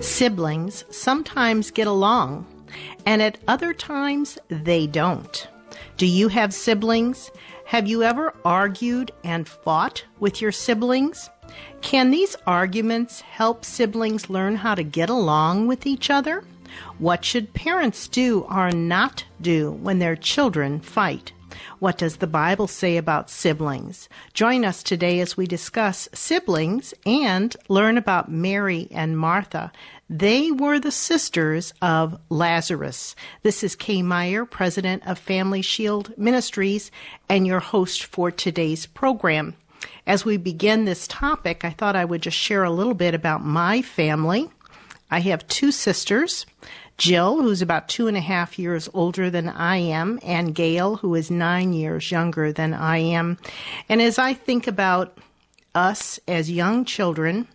Siblings sometimes get along, and at other times they don't. Do you have siblings? Have you ever argued and fought with your siblings? Can these arguments help siblings learn how to get along with each other? What should parents do or not do when their children fight? What does the Bible say about siblings? Join us today as we discuss siblings and learn about Mary and Martha. They were the sisters of Lazarus. This is Kay Meyer, president of Family Shield Ministries, and your host for today's program. As we begin this topic, I thought I would just share a little bit about my family. I have two sisters. Jill, who's about two and a half years older than I am, and Gail, who is nine years younger than I am. And as I think about us as young children,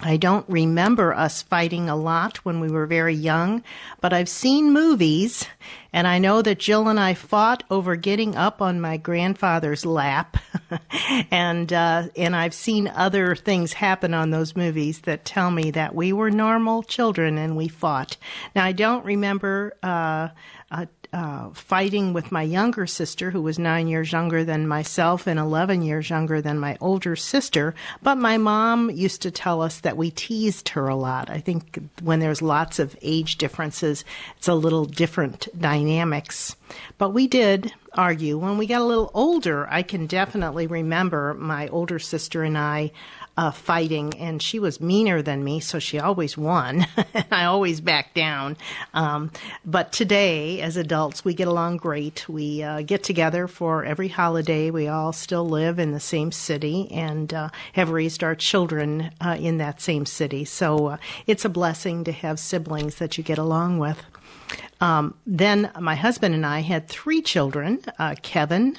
I don't remember us fighting a lot when we were very young, but I've seen movies, and I know that Jill and I fought over getting up on my grandfather's lap, and uh, and I've seen other things happen on those movies that tell me that we were normal children and we fought. Now I don't remember uh, uh, uh, fighting with my younger sister, who was nine years younger than myself and 11 years younger than my older sister. But my mom used to tell us that we teased her a lot. I think when there's lots of age differences, it's a little different dynamics. But we did argue. When we got a little older, I can definitely remember my older sister and I uh, fighting, and she was meaner than me, so she always won. and I always backed down. Um, but today, as adults, we get along great. We uh, get together for every holiday. We all still live in the same city and uh, have raised our children uh, in that same city. So uh, it's a blessing to have siblings that you get along with. Um, then my husband and I had three children uh, Kevin,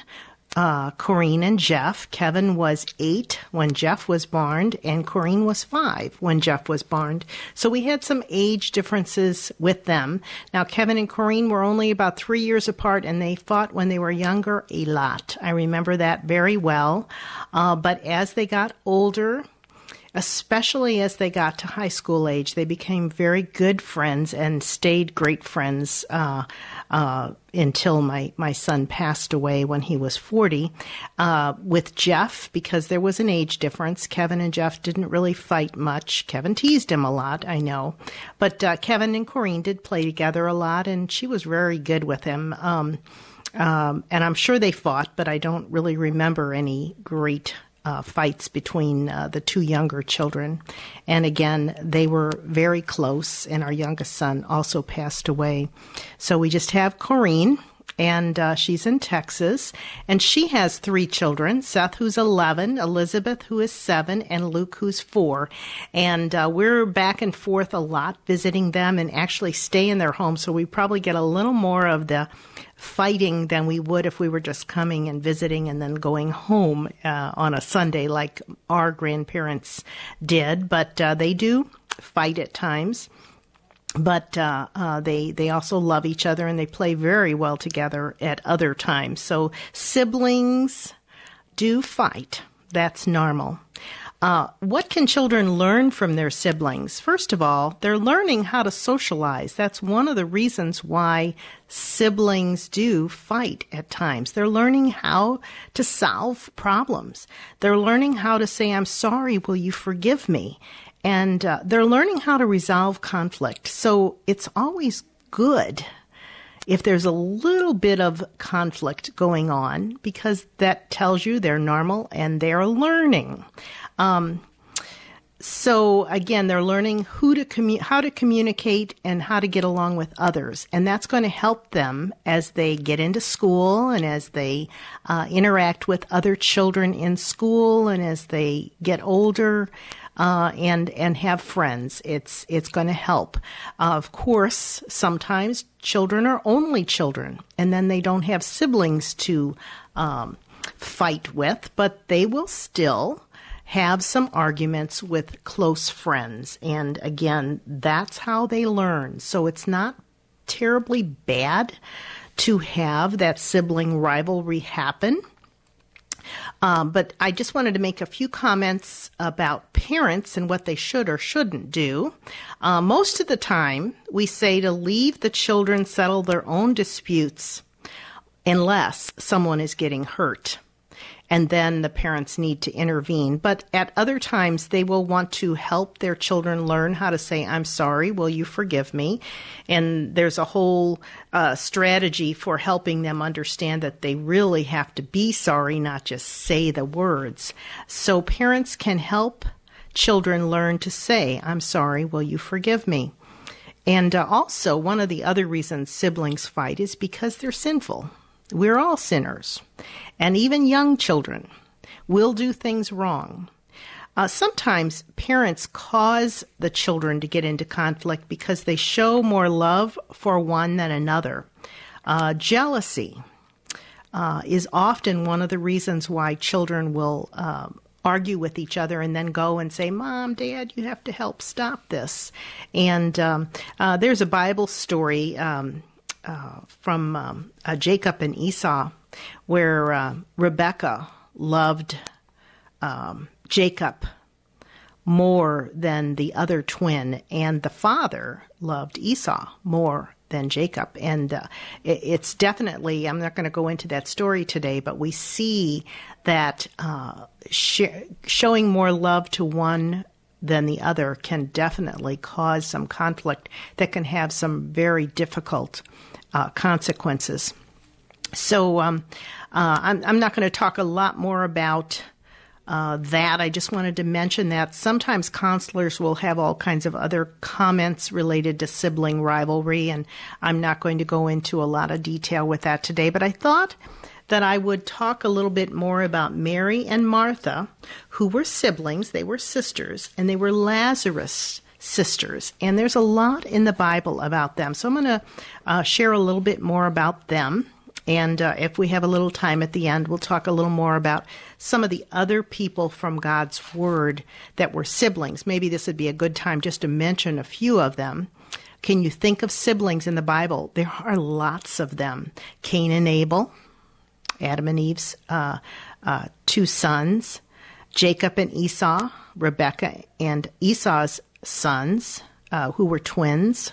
uh, Corrine and Jeff. Kevin was eight when Jeff was born, and Corrine was five when Jeff was born. So we had some age differences with them. Now, Kevin and Corrine were only about three years apart, and they fought when they were younger a lot. I remember that very well. Uh, but as they got older, especially as they got to high school age, they became very good friends and stayed great friends uh, uh, until my, my son passed away when he was 40. Uh, with Jeff, because there was an age difference, Kevin and Jeff didn't really fight much. Kevin teased him a lot, I know. But uh, Kevin and Corrine did play together a lot, and she was very good with him. Um, um, and I'm sure they fought, but I don't really remember any great uh, fights between uh, the two younger children. And again, they were very close, and our youngest son also passed away. So we just have Corrine, and uh, she's in Texas. And she has three children Seth, who's 11, Elizabeth, who is seven, and Luke, who's four. And uh, we're back and forth a lot visiting them and actually stay in their home. So we probably get a little more of the fighting than we would if we were just coming and visiting and then going home uh, on a Sunday like our grandparents did. But uh, they do fight at times. But uh, uh, they they also love each other and they play very well together at other times. So siblings do fight. That's normal. Uh, what can children learn from their siblings? First of all, they're learning how to socialize. That's one of the reasons why siblings do fight at times. They're learning how to solve problems. They're learning how to say, I'm sorry, will you forgive me? And uh, they're learning how to resolve conflict. So it's always good if there's a little bit of conflict going on because that tells you they're normal and they're learning. Um, so again, they're learning who to commu- how to communicate and how to get along with others, and that's going to help them as they get into school and as they uh, interact with other children in school and as they get older. Uh, and and have friends. It's it's going to help. Uh, of course, sometimes children are only children, and then they don't have siblings to um, fight with, but they will still have some arguments with close friends. And again, that's how they learn. So it's not terribly bad to have that sibling rivalry happen. Um, but I just wanted to make a few comments about parents and what they should or shouldn't do. Uh, most of the time, we say to leave the children settle their own disputes unless someone is getting hurt and then the parents need to intervene. But at other times, they will want to help their children learn how to say, I'm sorry, will you forgive me? And there's a whole uh, strategy for helping them understand that they really have to be sorry, not just say the words. So parents can help children learn to say, I'm sorry, will you forgive me? And uh, also, one of the other reasons siblings fight is because they're sinful. We're all sinners, and even young children will do things wrong. Uh, sometimes parents cause the children to get into conflict because they show more love for one than another. Uh, jealousy uh, is often one of the reasons why children will uh, argue with each other and then go and say, Mom, Dad, you have to help stop this. And um, uh, there's a Bible story. Um, uh, from um, uh, Jacob and Esau, where uh, Rebecca loved um, Jacob more than the other twin, and the father loved Esau more than Jacob. And uh, it, it's definitely, I'm not going to go into that story today, but we see that uh, sh- showing more love to one than the other can definitely cause some conflict that can have some very difficult uh, consequences. So um, uh, I'm, I'm, not going to talk a lot more about uh, that. I just wanted to mention that sometimes counselors will have all kinds of other comments related to sibling rivalry, and I'm not going to go into a lot of detail with that today. But I thought that I would talk a little bit more about Mary and Martha, who were siblings, they were sisters, and they were Lazarus' sisters. And there's a lot in the Bible about them. So I'm going to uh, share a little bit more about them. And uh, if we have a little time at the end, we'll talk a little more about some of the other people from God's Word that were siblings. Maybe this would be a good time just to mention a few of them. Can you think of siblings in the Bible? There are lots of them. Cain and Abel, Adam and Eve's uh, uh, two sons, Jacob and Esau, Rebecca and Esau's sons, uh, who were twins.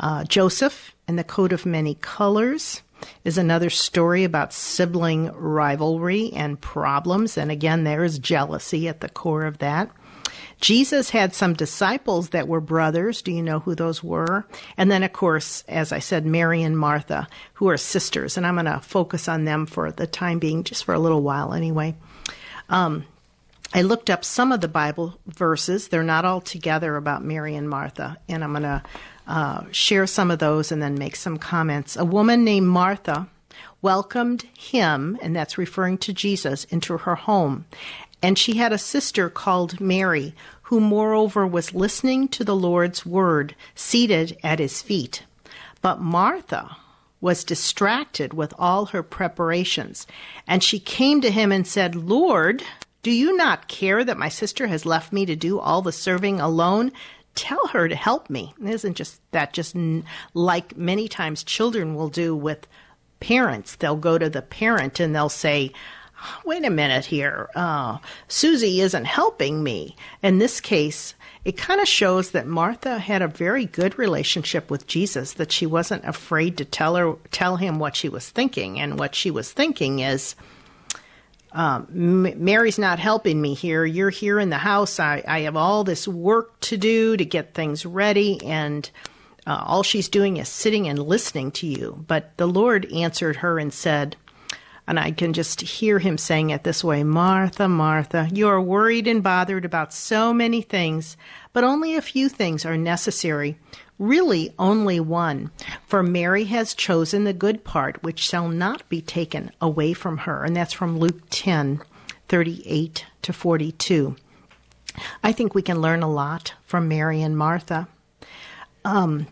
Uh, Joseph and the coat of many colors is another story about sibling rivalry and problems. And again, there is jealousy at the core of that. Jesus had some disciples that were brothers. Do you know who those were? And then, of course, as I said, Mary and Martha, who are sisters. And I'm going to focus on them for the time being, just for a little while anyway. Um, I looked up some of the Bible verses. They're not all together about Mary and Martha, and I'm going to uh, share some of those and then make some comments. A woman named Martha welcomed him, and that's referring to Jesus, into her home. And she had a sister called Mary, who moreover was listening to the Lord's word, seated at his feet. But Martha was distracted with all her preparations, and she came to him and said, Lord, do you not care that my sister has left me to do all the serving alone? Tell her to help me. Isn't just that just like many times children will do with parents? They'll go to the parent and they'll say, "Wait a minute here, uh, Susie isn't helping me." In this case, it kind of shows that Martha had a very good relationship with Jesus. That she wasn't afraid to tell her tell him what she was thinking, and what she was thinking is um, Mary's not helping me here. You're here in the house. I, I have all this work to do to get things ready, and uh, all she's doing is sitting and listening to you. But the Lord answered her and said, and I can just hear him saying it this way Martha, Martha, you are worried and bothered about so many things, but only a few things are necessary really only one. For Mary has chosen the good part, which shall not be taken away from her. And that's from Luke 10 38 to 42. I think we can learn a lot from Mary and Martha. Um,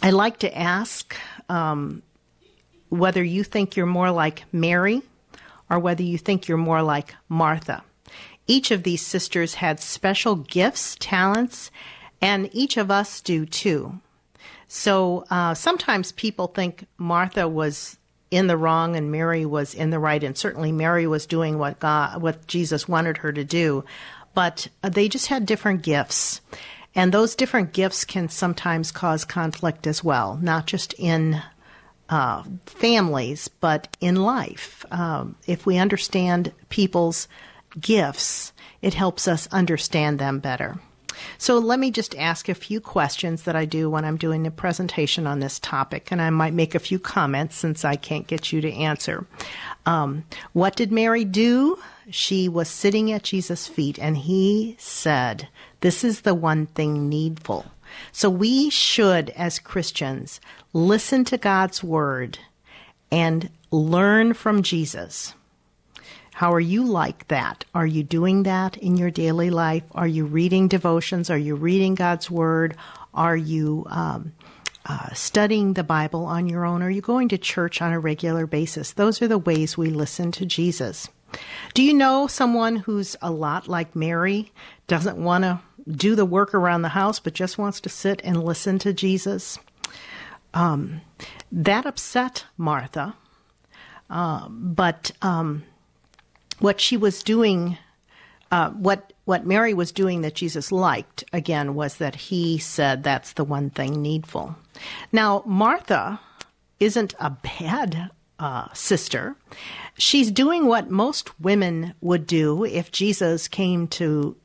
I like to ask um, whether you think you're more like Mary or whether you think you're more like Martha. Each of these sisters had special gifts, talents, and each of us do too. So uh, sometimes people think Martha was in the wrong and Mary was in the right, and certainly Mary was doing what God, what Jesus wanted her to do, but they just had different gifts. And those different gifts can sometimes cause conflict as well, not just in uh, families, but in life. Um, if we understand people's gifts, it helps us understand them better. So let me just ask a few questions that I do when I'm doing a presentation on this topic, and I might make a few comments since I can't get you to answer. Um, what did Mary do? She was sitting at Jesus' feet, and he said, This is the one thing needful. So we should, as Christians, listen to God's word and learn from Jesus. How are you like that? Are you doing that in your daily life? Are you reading devotions? Are you reading God's Word? Are you um, uh, studying the Bible on your own? Are you going to church on a regular basis? Those are the ways we listen to Jesus. Do you know someone who's a lot like Mary, doesn't want to do the work around the house, but just wants to sit and listen to Jesus? Um, that upset Martha, uh, but um, what she was doing, uh, what what Mary was doing that Jesus liked again was that he said that's the one thing needful. Now Martha isn't a bad uh, sister. She's doing what most women would do if Jesus came to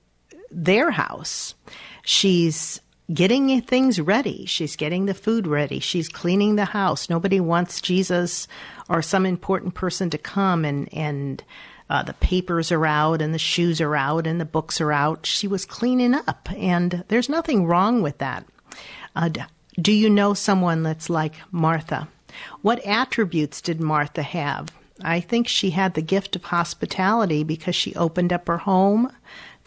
their house. She's getting things ready. She's getting the food ready. She's cleaning the house. Nobody wants Jesus or some important person to come and and uh, the papers are out and the shoes are out and the books are out. She was cleaning up, and there's nothing wrong with that. Uh, do you know someone that's like Martha? What attributes did Martha have? I think she had the gift of hospitality because she opened up her home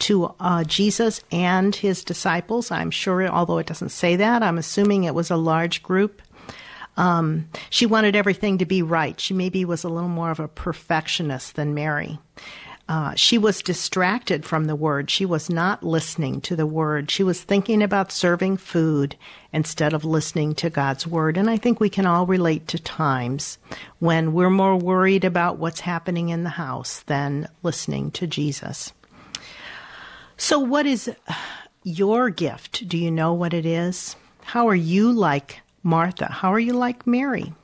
to uh, Jesus and his disciples. I'm sure, although it doesn't say that, I'm assuming it was a large group. Um, she wanted everything to be right. She maybe was a little more of a perfectionist than Mary. Uh, she was distracted from the word. She was not listening to the word. She was thinking about serving food instead of listening to God's word. And I think we can all relate to times when we're more worried about what's happening in the house than listening to Jesus. So, what is your gift? Do you know what it is? How are you like Martha? How are you like Mary?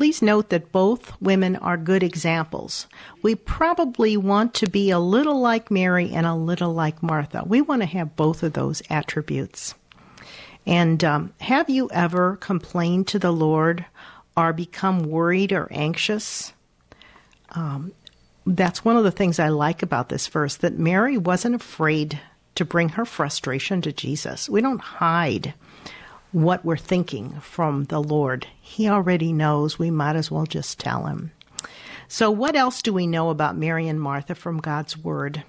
Please note that both women are good examples. We probably want to be a little like Mary and a little like Martha. We want to have both of those attributes. And um, have you ever complained to the Lord or become worried or anxious? Um, that's one of the things I like about this verse that Mary wasn't afraid to bring her frustration to Jesus. We don't hide what we're thinking from the Lord. He already knows. We might as well just tell him. So, what else do we know about Mary and Martha from God's Word?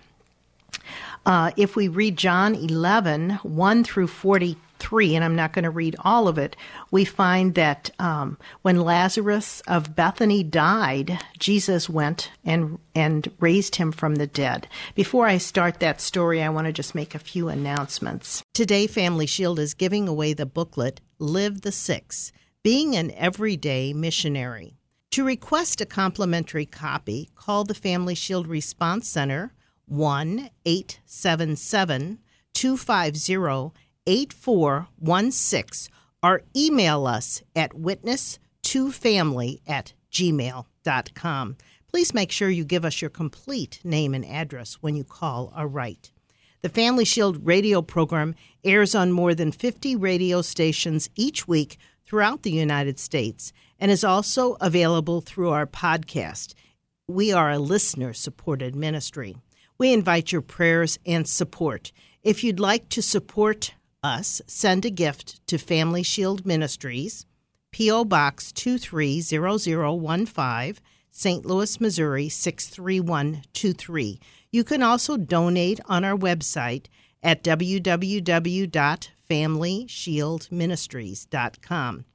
Uh, if we read John 11, 1 through 40, 3, and I'm not going to read all of it, we find that um, when Lazarus of Bethany died, Jesus went and, and raised him from the dead. Before I start that story, I want to just make a few announcements. Today, Family Shield is giving away the booklet Live the Six Being an Everyday Missionary. To request a complimentary copy, call the Family Shield Response Center 1 877 250 8416 or email us at witness2family at gmail.com. Please make sure you give us your complete name and address when you call or write. The Family Shield radio program airs on more than 50 radio stations each week throughout the United States and is also available through our podcast. We are a listener supported ministry. We invite your prayers and support. If you'd like to support us, send a gift to Family Shield Ministries, P.O. Box 230015, St. Louis, Missouri 63123. You can also donate on our website at www.familyshieldministries.com.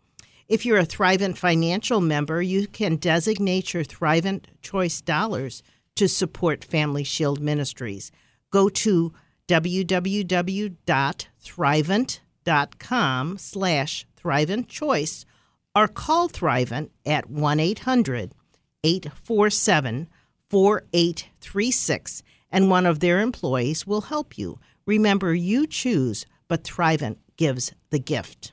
If you're a Thrivent financial member, you can designate your Thrivent Choice dollars to support Family Shield Ministries. Go to www.thrivent.com slash thrivent choice or call Thrivent at 1 800 847 4836 and one of their employees will help you. Remember, you choose, but Thrivent gives the gift.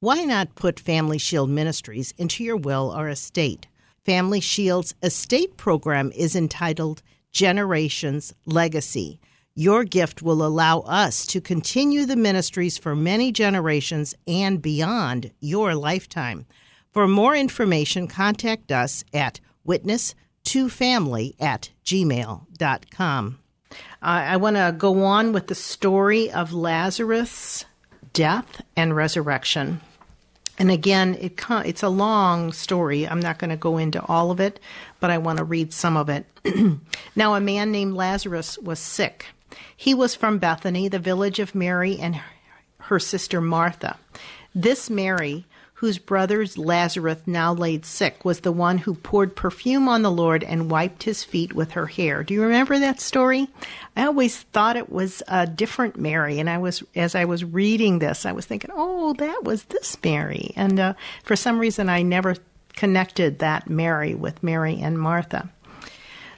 Why not put Family Shield Ministries into your will or estate? Family Shield's estate program is entitled Generations Legacy. Your gift will allow us to continue the ministries for many generations and beyond your lifetime. For more information, contact us at witness2family at gmail.com. Uh, I want to go on with the story of Lazarus' death and resurrection. And again, it it's a long story. I'm not going to go into all of it, but I want to read some of it. now, a man named Lazarus was sick. He was from Bethany, the village of Mary and her sister Martha. This Mary whose brothers Lazarus now laid sick, was the one who poured perfume on the Lord and wiped his feet with her hair. Do you remember that story? I always thought it was a different Mary, and I was as I was reading this, I was thinking, "Oh, that was this Mary," and uh, for some reason, I never connected that Mary with Mary and Martha.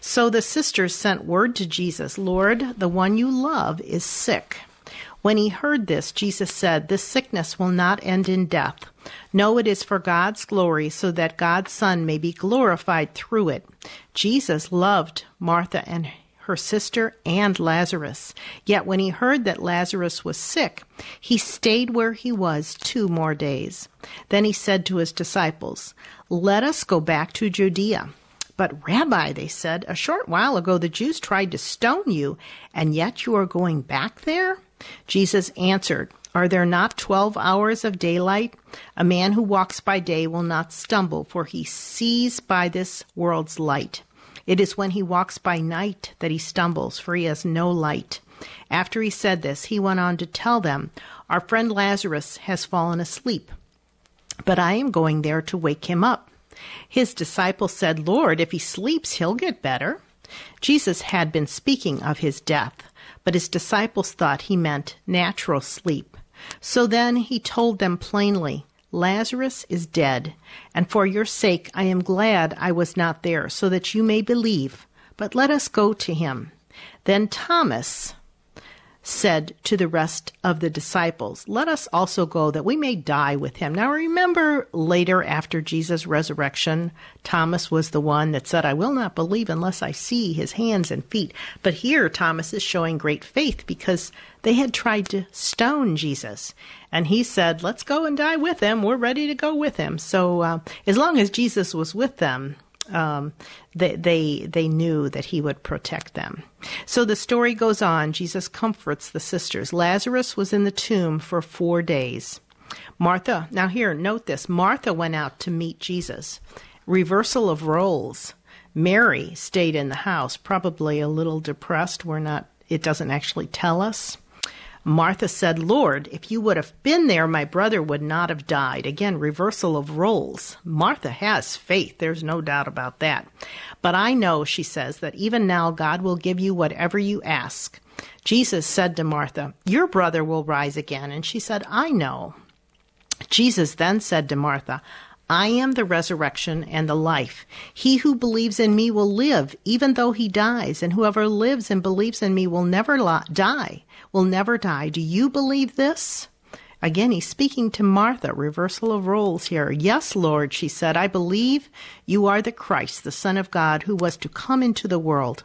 So the sisters sent word to Jesus, Lord, the one you love is sick. When he heard this, Jesus said, This sickness will not end in death. No, it is for God's glory, so that God's Son may be glorified through it. Jesus loved Martha and her sister and Lazarus. Yet when he heard that Lazarus was sick, he stayed where he was two more days. Then he said to his disciples, Let us go back to Judea. But, Rabbi, they said, a short while ago the Jews tried to stone you, and yet you are going back there? Jesus answered, Are there not twelve hours of daylight? A man who walks by day will not stumble, for he sees by this world's light. It is when he walks by night that he stumbles, for he has no light. After he said this, he went on to tell them, Our friend Lazarus has fallen asleep, but I am going there to wake him up. His disciples said, Lord, if he sleeps, he'll get better. Jesus had been speaking of his death but his disciples thought he meant natural sleep. So then he told them plainly, Lazarus is dead, and for your sake I am glad I was not there, so that you may believe. But let us go to him. Then Thomas, said to the rest of the disciples, Let us also go that we may die with him. Now remember later after Jesus' resurrection, Thomas was the one that said, I will not believe unless I see his hands and feet. But here Thomas is showing great faith because they had tried to stone Jesus. And he said, Let's go and die with him. We're ready to go with him. So uh, as long as Jesus was with them, um, they, they they knew that he would protect them. So the story goes on. Jesus comforts the sisters. Lazarus was in the tomb for four days. Martha, now here, note this. Martha went out to meet Jesus. Reversal of roles. Mary stayed in the house, probably a little depressed. We're not. It doesn't actually tell us. Martha said, Lord, if you would have been there, my brother would not have died. Again, reversal of roles. Martha has faith. There's no doubt about that. But I know, she says, that even now God will give you whatever you ask. Jesus said to Martha, Your brother will rise again. And she said, I know. Jesus then said to Martha, I am the resurrection and the life. He who believes in me will live, even though he dies, and whoever lives and believes in me will never die, will never die. Do you believe this? Again, he's speaking to Martha, reversal of roles here. Yes, Lord, she said, I believe you are the Christ, the Son of God, who was to come into the world.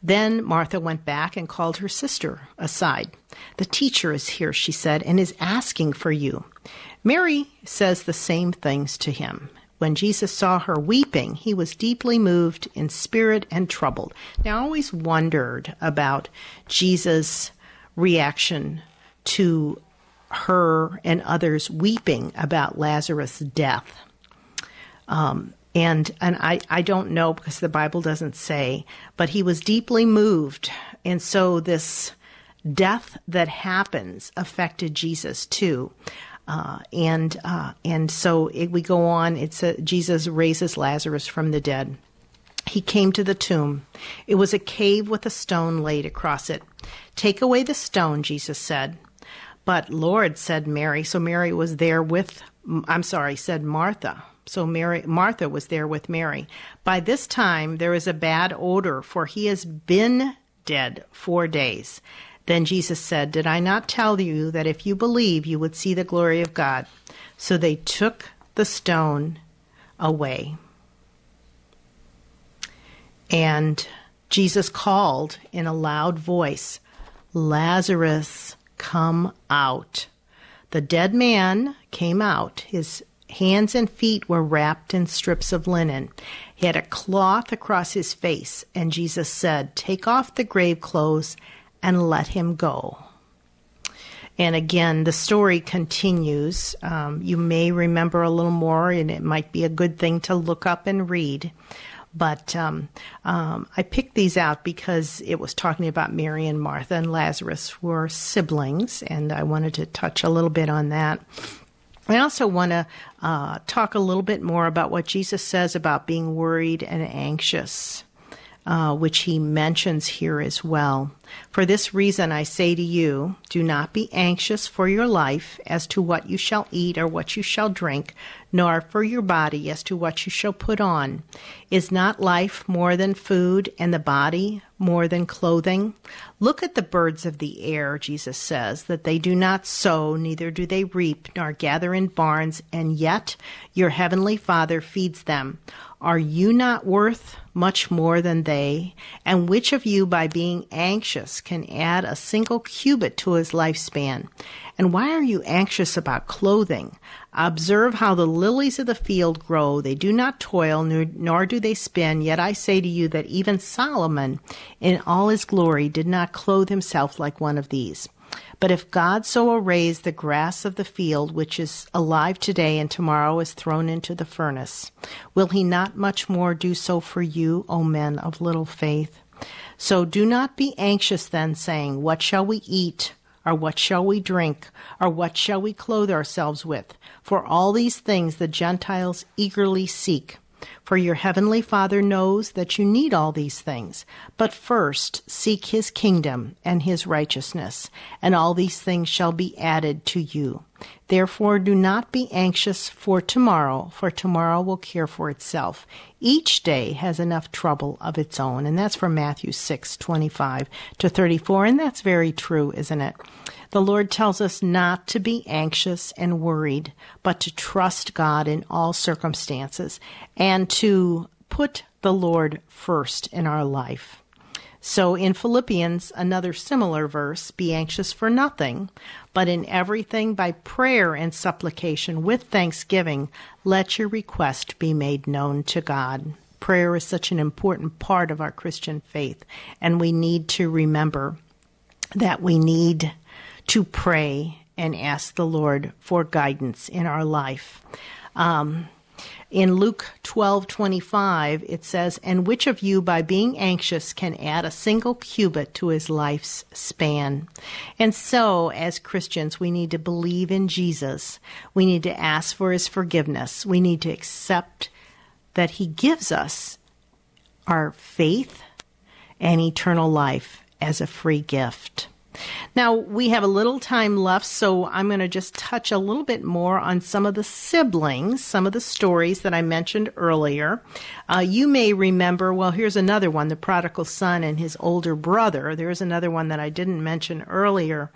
Then Martha went back and called her sister aside. The teacher is here, she said, and is asking for you. Mary says the same things to him. When Jesus saw her weeping, he was deeply moved in spirit and troubled. Now, I always wondered about Jesus' reaction to her and others weeping about Lazarus' death. Um, and and I, I don't know because the Bible doesn't say, but he was deeply moved. And so this death that happens affected Jesus too. Uh, and uh, and so it, we go on. It's a, Jesus raises Lazarus from the dead. He came to the tomb. It was a cave with a stone laid across it. Take away the stone, Jesus said. But Lord, said Mary. So Mary was there with I'm sorry, said Martha. So Mary, Martha was there with Mary. By this time, there is a bad odor, for he has been dead four days. Then Jesus said, Did I not tell you that if you believe, you would see the glory of God? So they took the stone away. And Jesus called in a loud voice, Lazarus, come out. The dead man came out. His hands and feet were wrapped in strips of linen. He had a cloth across his face, and Jesus said, Take off the grave clothes and let him go. And again, the story continues. Um, you may remember a little more, and it might be a good thing to look up and read. But um, um, I picked these out because it was talking about Mary and Martha and Lazarus were siblings, and I wanted to touch a little bit on that. I also want to uh, talk a little bit more about what Jesus says about being worried and anxious uh, which he mentions here as well. For this reason, I say to you, do not be anxious for your life as to what you shall eat or what you shall drink, nor for your body as to what you shall put on. Is not life more than food, and the body more than clothing? Look at the birds of the air, Jesus says, that they do not sow, neither do they reap, nor gather in barns, and yet your heavenly Father feeds them. Are you not worth much more than they? And which of you, by being anxious, can add a single cubit to his lifespan? And why are you anxious about clothing? Observe how the lilies of the field grow. They do not toil, nor, nor, do they spin. Yet I say to you that even Solomon, in all his glory, did not clothe himself like one of these. But if God so arrays the grass of the field, which is alive today and tomorrow is thrown into the furnace, will he not much more do so for you, O men of little faith? So do not be anxious then, saying, What shall we eat? Or what shall we drink? Or what shall we clothe ourselves with? For all these things the Gentiles eagerly seek. For your heavenly Father knows that you need all these things. But first seek his kingdom and his righteousness, and all these things shall be added to you. Therefore do not be anxious for tomorrow, for tomorrow will care for itself. Each day has enough trouble of its own. And that's from Matthew 6, 25 to 34. And that's very true, isn't it? The Lord tells us not to be anxious and worried, but to trust God in all circumstances and to put the Lord first in our life. So in Philippians, another similar verse, be anxious for nothing, but in everything by prayer and supplication with thanksgiving, let your request be made known to God. Prayer is such an important part of our Christian faith, and we need to remember that we need to pray and ask the Lord for guidance in our life. Um, in Luke 12:25 it says, "And which of you by being anxious can add a single cubit to his life's span?" And so as Christians, we need to believe in Jesus. We need to ask for his forgiveness. We need to accept that he gives us our faith and eternal life as a free gift. Now, we have a little time left, so I'm going to just touch a little bit more on some of the siblings, some of the stories that I mentioned earlier. Uh, you may remember, well, here's another one the prodigal son and his older brother. There's another one that I didn't mention earlier.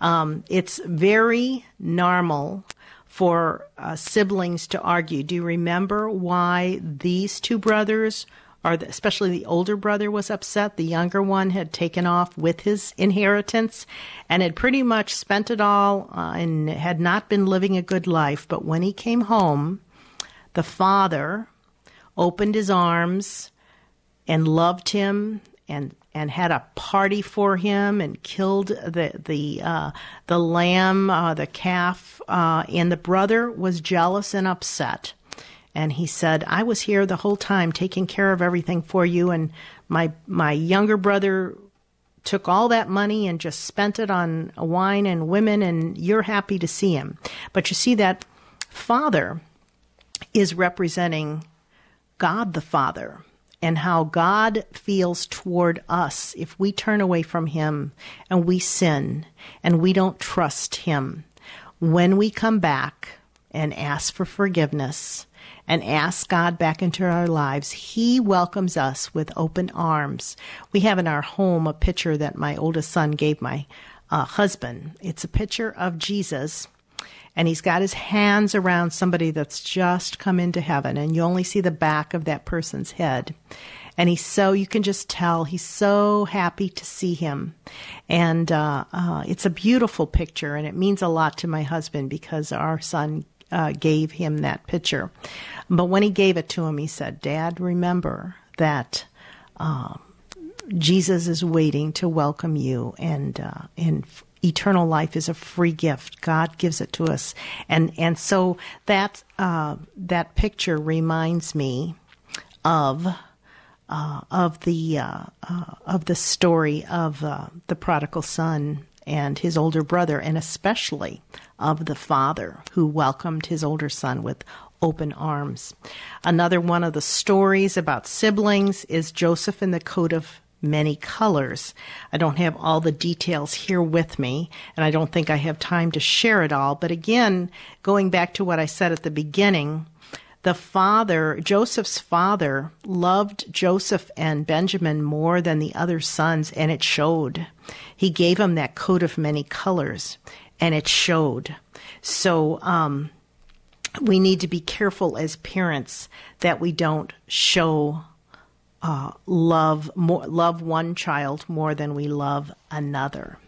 Um, it's very normal for uh, siblings to argue. Do you remember why these two brothers or the, especially the older brother was upset. The younger one had taken off with his inheritance and had pretty much spent it all uh, and had not been living a good life. But when he came home, the father opened his arms and loved him and and had a party for him and killed the the uh, the lamb, uh, the calf, uh, and the brother was jealous and upset. And he said, I was here the whole time taking care of everything for you. And my, my younger brother took all that money and just spent it on wine and women, and you're happy to see him. But you see, that father is representing God the Father and how God feels toward us if we turn away from Him and we sin and we don't trust Him. When we come back, and ask for forgiveness and ask God back into our lives, He welcomes us with open arms. We have in our home a picture that my oldest son gave my uh, husband. It's a picture of Jesus and he's got his hands around somebody that's just come into heaven and you only see the back of that person's head and he's so you can just tell he's so happy to see him and uh, uh, it's a beautiful picture and it means a lot to my husband because our son uh, gave him that picture but when he gave it to him he said dad remember that um, jesus is waiting to welcome you and uh, and eternal life is a free gift. God gives it to us, and and so that uh, that picture reminds me of. Uh, of the uh, uh of the story of uh, the prodigal son and his older brother, and especially of the father who welcomed his older son with open arms. Another one of the stories about siblings is Joseph in the coat of many colors. I don't have all the details here with me, and I don't think I have time to share it all. But again, going back to what I said at the beginning, the father, Joseph's father, loved Joseph and Benjamin more than the other sons, and it showed. He gave him that coat of many colors, and it showed. So, um, we need to be careful as parents that we don't show uh, love more, love one child more than we love another.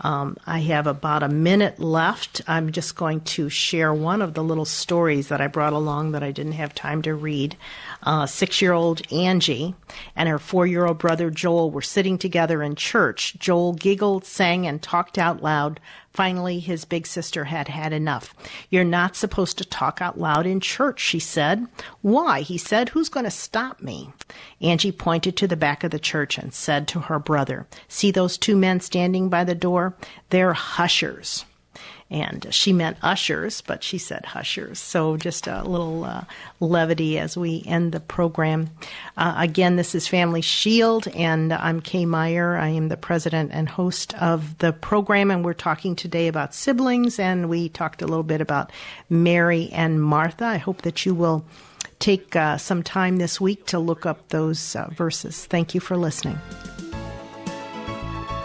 Um, I have about a minute left. I'm just going to share one of the little stories that I brought along that I didn't have time to read. Uh, Six year old Angie and her four year old brother Joel were sitting together in church. Joel giggled, sang, and talked out loud Finally, his big sister had had enough. You're not supposed to talk out loud in church, she said. Why? He said. Who's going to stop me? Angie pointed to the back of the church and said to her brother, See those two men standing by the door? They're hushers and she meant ushers, but she said hushers. So just a little uh, levity as we end the program. Uh, again, this is Family Shield, and I'm Kay Meyer. I am the president and host of the program, and we're talking today about siblings, and we talked a little bit about Mary and Martha. I hope that you will take uh, some time this week to look up those uh, verses. Thank you for listening.